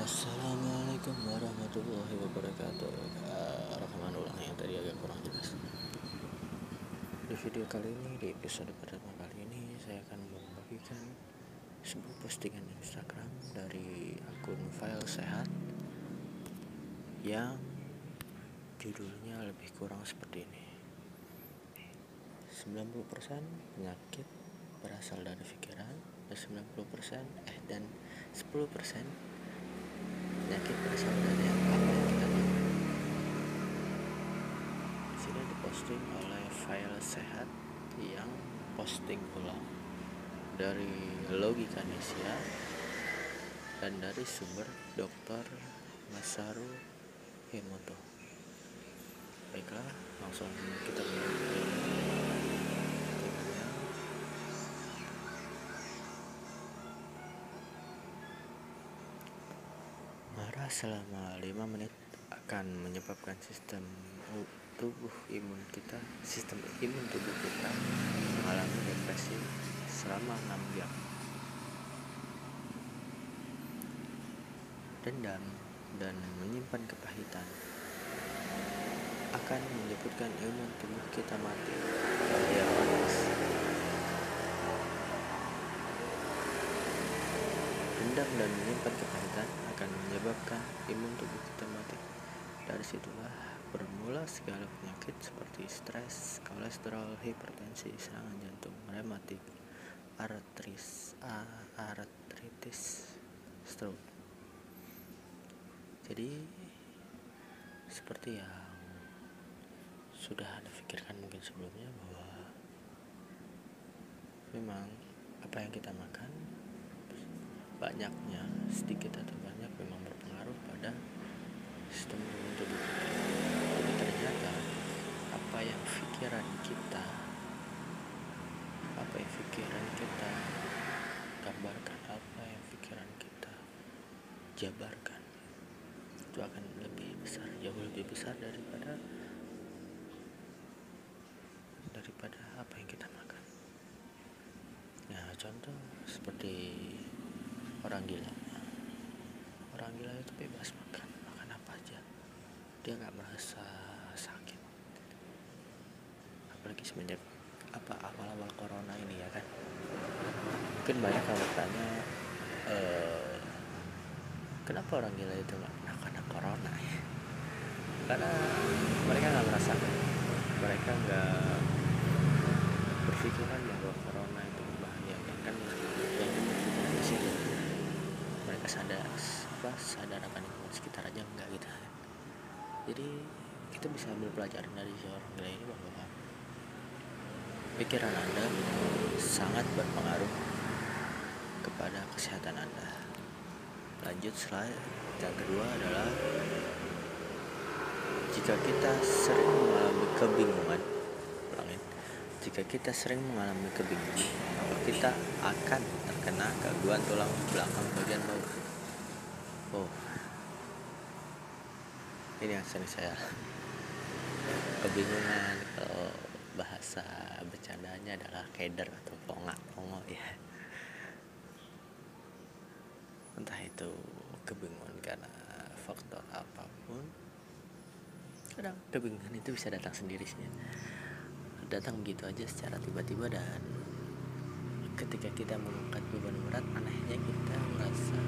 Assalamualaikum warahmatullahi wabarakatuh. Uh, Rekaman ulang yang tadi agak kurang jelas. Di video kali ini, di episode pertama kali ini Saya akan membagikan sebuah postingan Instagram dari akun file sehat Yang judulnya lebih kurang seperti ini. 90% penyakit berasal dari pikiran dan 90% eh dan 10% penyakit berasal dari kita. Di sini diposting oleh file sehat yang posting ulang dari Logika Nesia dan dari sumber Dr. Masaru Himoto. Baiklah, langsung kita mulai. Selama 5 menit akan menyebabkan sistem tubuh imun kita, sistem imun tubuh kita mengalami depresi selama 6 jam. Dendam dan menyimpan kepahitan akan menyebutkan imun tubuh kita mati. Dendam dan menyimpan kepahitan akan menyebabkan imun tubuh kita mati. Dari situlah bermula segala penyakit seperti stres, kolesterol, hipertensi, serangan jantung, rematik, artris, artritis, stroke. Jadi seperti yang sudah anda pikirkan mungkin sebelumnya bahwa memang apa yang kita makan banyaknya sedikit atau banyak memang berpengaruh pada sistem tubuh kita. Jadi ternyata apa yang pikiran kita, apa yang pikiran kita gambarkan, apa yang pikiran kita jabarkan, itu akan lebih besar, jauh lebih besar daripada daripada apa yang kita makan. Nah, contoh seperti orang gila. Orang gila itu bebas makan. Makan apa aja. Dia nggak merasa sakit. Apalagi semenjak apa awal-awal corona ini ya kan. Mungkin banyak yang bertanya e, kenapa orang gila itu nggak? Pernah kena corona ya. Karena mereka nggak merasakan. Mereka nggak berpikiran bahwa corona itu membahayakan kan yang diperpikiran di situ mereka sadar apa sadar akan lingkungan sekitar aja enggak gitu. Jadi kita bisa ambil pelajaran dari seorang gila ini bahwa pikiran anda sangat berpengaruh kepada kesehatan anda. Lanjut slide yang kedua adalah jika kita sering mengalami kebingungan jika kita sering mengalami kebingungan maka kita akan terkena gangguan tulang belakang bagian bawah. Oh. Ini yang sering saya kebingungan kalau bahasa bercandanya adalah keder atau tongak tongo ya. Entah itu kebingungan karena faktor apa pun. Kadang kebingungan itu bisa datang sendiri sih datang begitu aja secara tiba-tiba dan ketika kita mengangkat beban berat anehnya kita merasa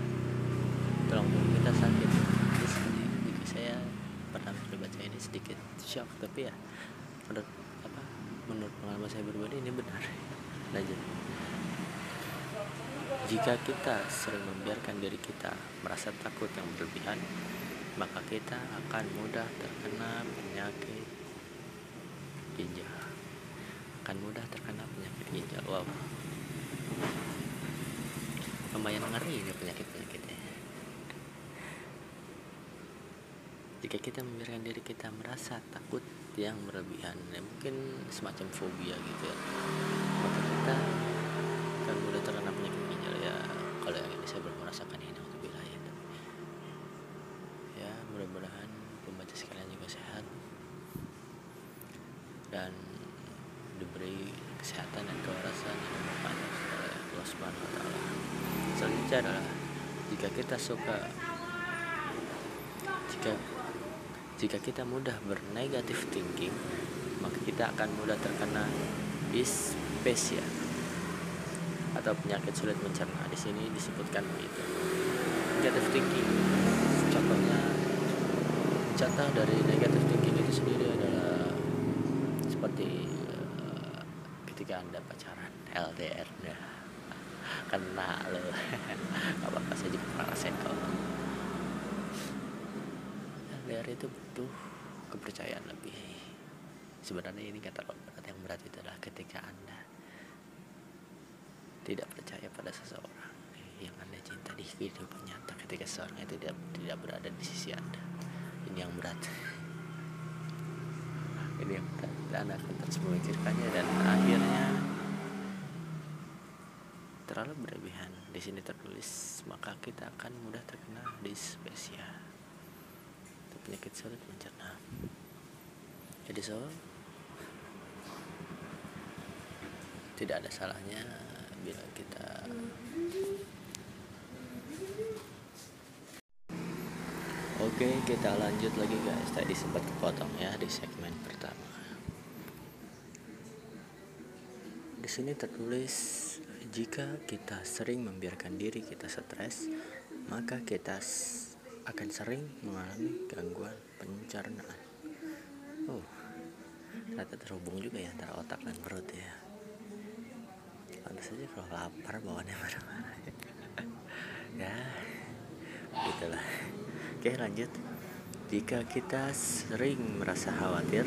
tulang punggung kita sakit. Jadi saya pernah baca ini sedikit shock tapi ya menurut apa menurut pengalaman saya berbeda ini benar. Lanjut. Jika kita sering membiarkan diri kita merasa takut yang berlebihan maka kita akan mudah terkena penyakit ginjal akan mudah terkena penyakit ginjal. Wow. Lumayan ngeri ini penyakit-penyakitnya. Jika kita membiarkan diri kita merasa takut yang berlebihan ya mungkin semacam fobia gitu ya. Maka kita akan mudah terkena penyakit ginjal ya. Kalau yang ini saya belum merasakan ini untuk wilayah ya mudah-mudahan pembaca sekalian juga sehat. Dan diberi kesehatan dan kewarasan yang berpanjang oleh Allah Subhanahu wa taala. Selanjutnya adalah jika kita suka jika jika kita mudah bernegatif thinking maka kita akan mudah terkena dyspepsia atau penyakit sulit mencerna di sini disebutkan begitu negative thinking contohnya contoh dari negative thinking itu sendiri adalah seperti uh, ketika anda pacaran LDR ya kena lo apa apa saja pernah rasain LDR itu butuh kepercayaan lebih. Sebenarnya ini kata berat. Yang berat itu adalah ketika anda tidak percaya pada seseorang yang anda cinta di kehidupan nyata ketika seseorang itu tidak tidak berada di sisi anda. Ini yang berat ini yang akan terus memikirkannya dan akhirnya terlalu berlebihan. Di sini tertulis maka kita akan mudah terkena dispepsia penyakit sulit mencerna. Jadi so tidak ada salahnya bila kita Oke, kita lanjut lagi guys. Tadi sempat kepotong ya di segmen pertama. Di sini tertulis jika kita sering membiarkan diri kita stres, maka kita akan sering mengalami gangguan pencernaan. Oh, ternyata terhubung juga ya antara otak dan perut ya pantas saja kalau lapar bawaannya marah-marah ya gitulah oke lanjut. Jika kita sering merasa khawatir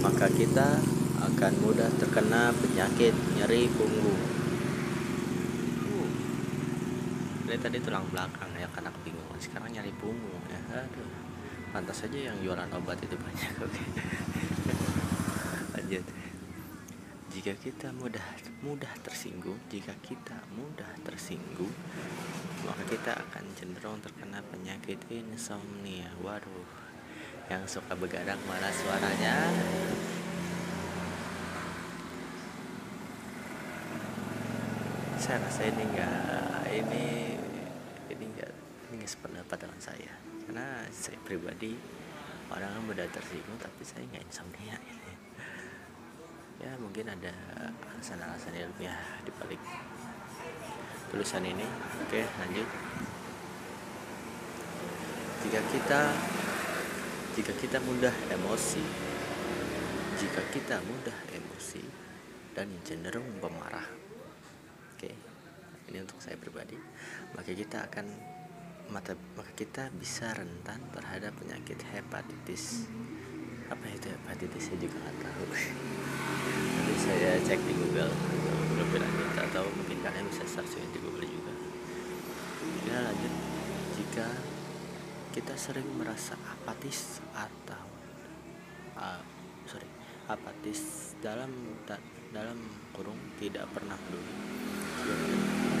maka kita akan mudah terkena penyakit nyeri punggung. Uh, ini tadi tulang belakang ya karena kebingungan. Sekarang nyari punggung ya. Aduh pantas saja yang jualan obat itu banyak oke. Okay. lanjut jika kita mudah mudah tersinggung jika kita mudah tersinggung maka kita akan cenderung terkena penyakit insomnia. Waduh yang suka begadang malah suaranya? Saya rasa ini enggak ini ini enggak ini enggak sependapat dengan saya. Karena saya pribadi orang mudah tersinggung tapi saya enggak insomnia. ini ya mungkin ada alasan-alasan ilmiah di balik tulisan ini. Oke lanjut. Jika kita jika kita mudah emosi jika kita mudah emosi dan cenderung pemarah oke ini untuk saya pribadi. Maka kita akan mata maka kita bisa rentan terhadap penyakit hepatitis apa itu hepatitis saya juga nggak tahu. Nanti saya cek di Google lanjut atau mungkin kalian bisa search di Google juga. Ya lanjut. Jika kita sering merasa apatis atau uh, sorry apatis dalam dalam kurung tidak pernah peduli.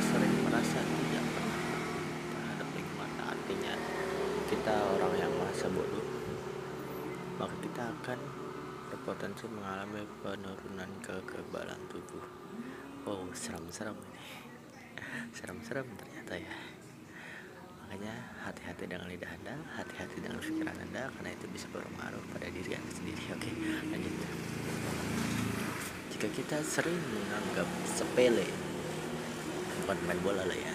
Sering merasa tidak pernah terhadap lingkungan. Artinya kita orang yang merasa bodoh maka kita akan berpotensi mengalami penurunan kekebalan tubuh. Oh, serem-serem ini. Serem-serem ternyata ya. Makanya hati-hati dengan lidah Anda, hati-hati dengan pikiran Anda karena itu bisa berpengaruh pada diri Anda sendiri. Oke, lanjut. Jika kita sering menganggap sepele, bukan main bola lah ya.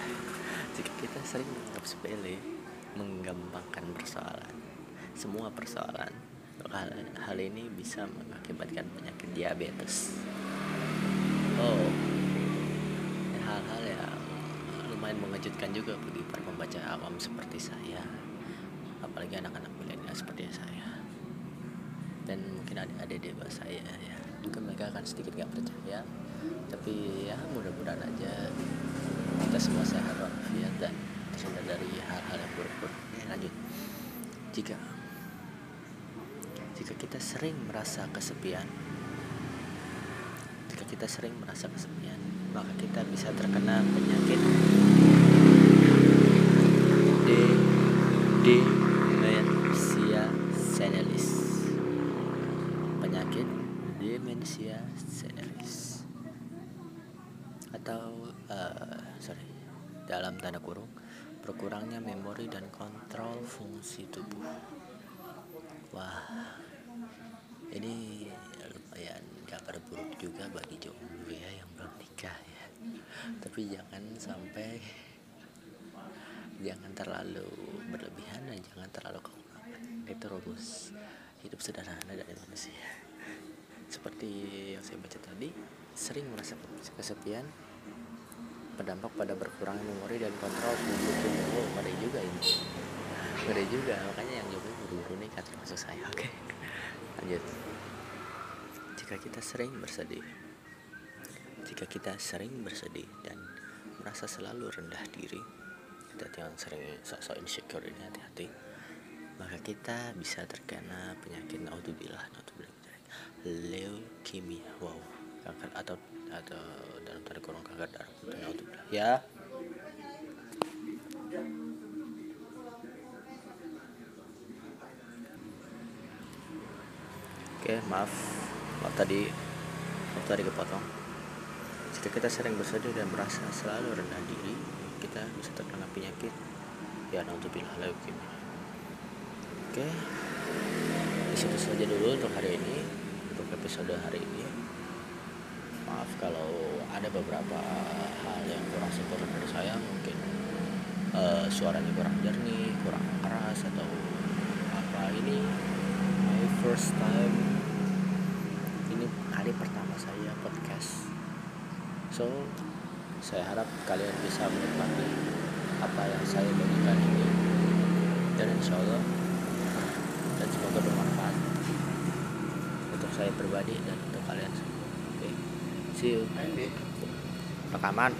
Jika kita sering menganggap sepele, menggampangkan persoalan, semua persoalan hal, hal ini bisa mengakibatkan penyakit diabetes. Oh. Hal-hal yang lumayan mengejutkan juga bagi para pembaca awam seperti saya. Apalagi anak-anak milenial seperti saya. Dan mungkin ada-ada di bawah saya ya. Mungkin mereka akan sedikit nggak percaya. Tapi ya mudah-mudahan aja kita semua sehat walafiat dan terhindar dari hal-hal yang buruk-buruk. Ya, lanjut. Jika jika kita sering merasa kesepian jika kita sering merasa kesepian maka kita bisa terkena penyakit D demensia senilis penyakit demensia senilis atau uh, sorry dalam tanda kurung berkurangnya memori dan kontrol fungsi tubuh wah. Ini lumayan kabar buruk juga bagi jomblo ya yang belum nikah ya. Tapi jangan sampai jangan terlalu berlebihan dan jangan terlalu kekurangan. Itu rumus hidup sederhana dari manusia. Seperti yang saya baca tadi sering merasa kesepian berdampak pada berkurangnya memori dan kontrol tubuh ngeri juga ini ngeri juga makanya yang jomblo buru-buru nikah termasuk saya. Oke. Okay? lanjut. Jika kita sering bersedih jika kita sering bersedih dan merasa selalu rendah diri kita yang sering sok-sok insecure ini hati-hati maka kita bisa terkena penyakit naudzubillah naudzubillah leukemia wow kanker atau atau dalam tanda kurung kanker darah naudzubillah ya Oke, maaf. Maaf tadi waktu tadi kepotong. Jika kita sering bersedih dan merasa selalu rendah diri, kita bisa terkena penyakit ya naudzubillah leukemia. Oke. Di situ saja dulu untuk hari ini, untuk episode hari ini. Maaf kalau ada beberapa hal yang kurang sempurna dari saya, mungkin uh, suaranya kurang jernih, kurang keras atau apa ini my first time kali pertama saya podcast so saya harap kalian bisa menikmati apa yang saya bagikan ini. Dan insya Allah dan semoga bermanfaat untuk saya pribadi dan untuk kalian semua. Oke okay. see you. Rekaman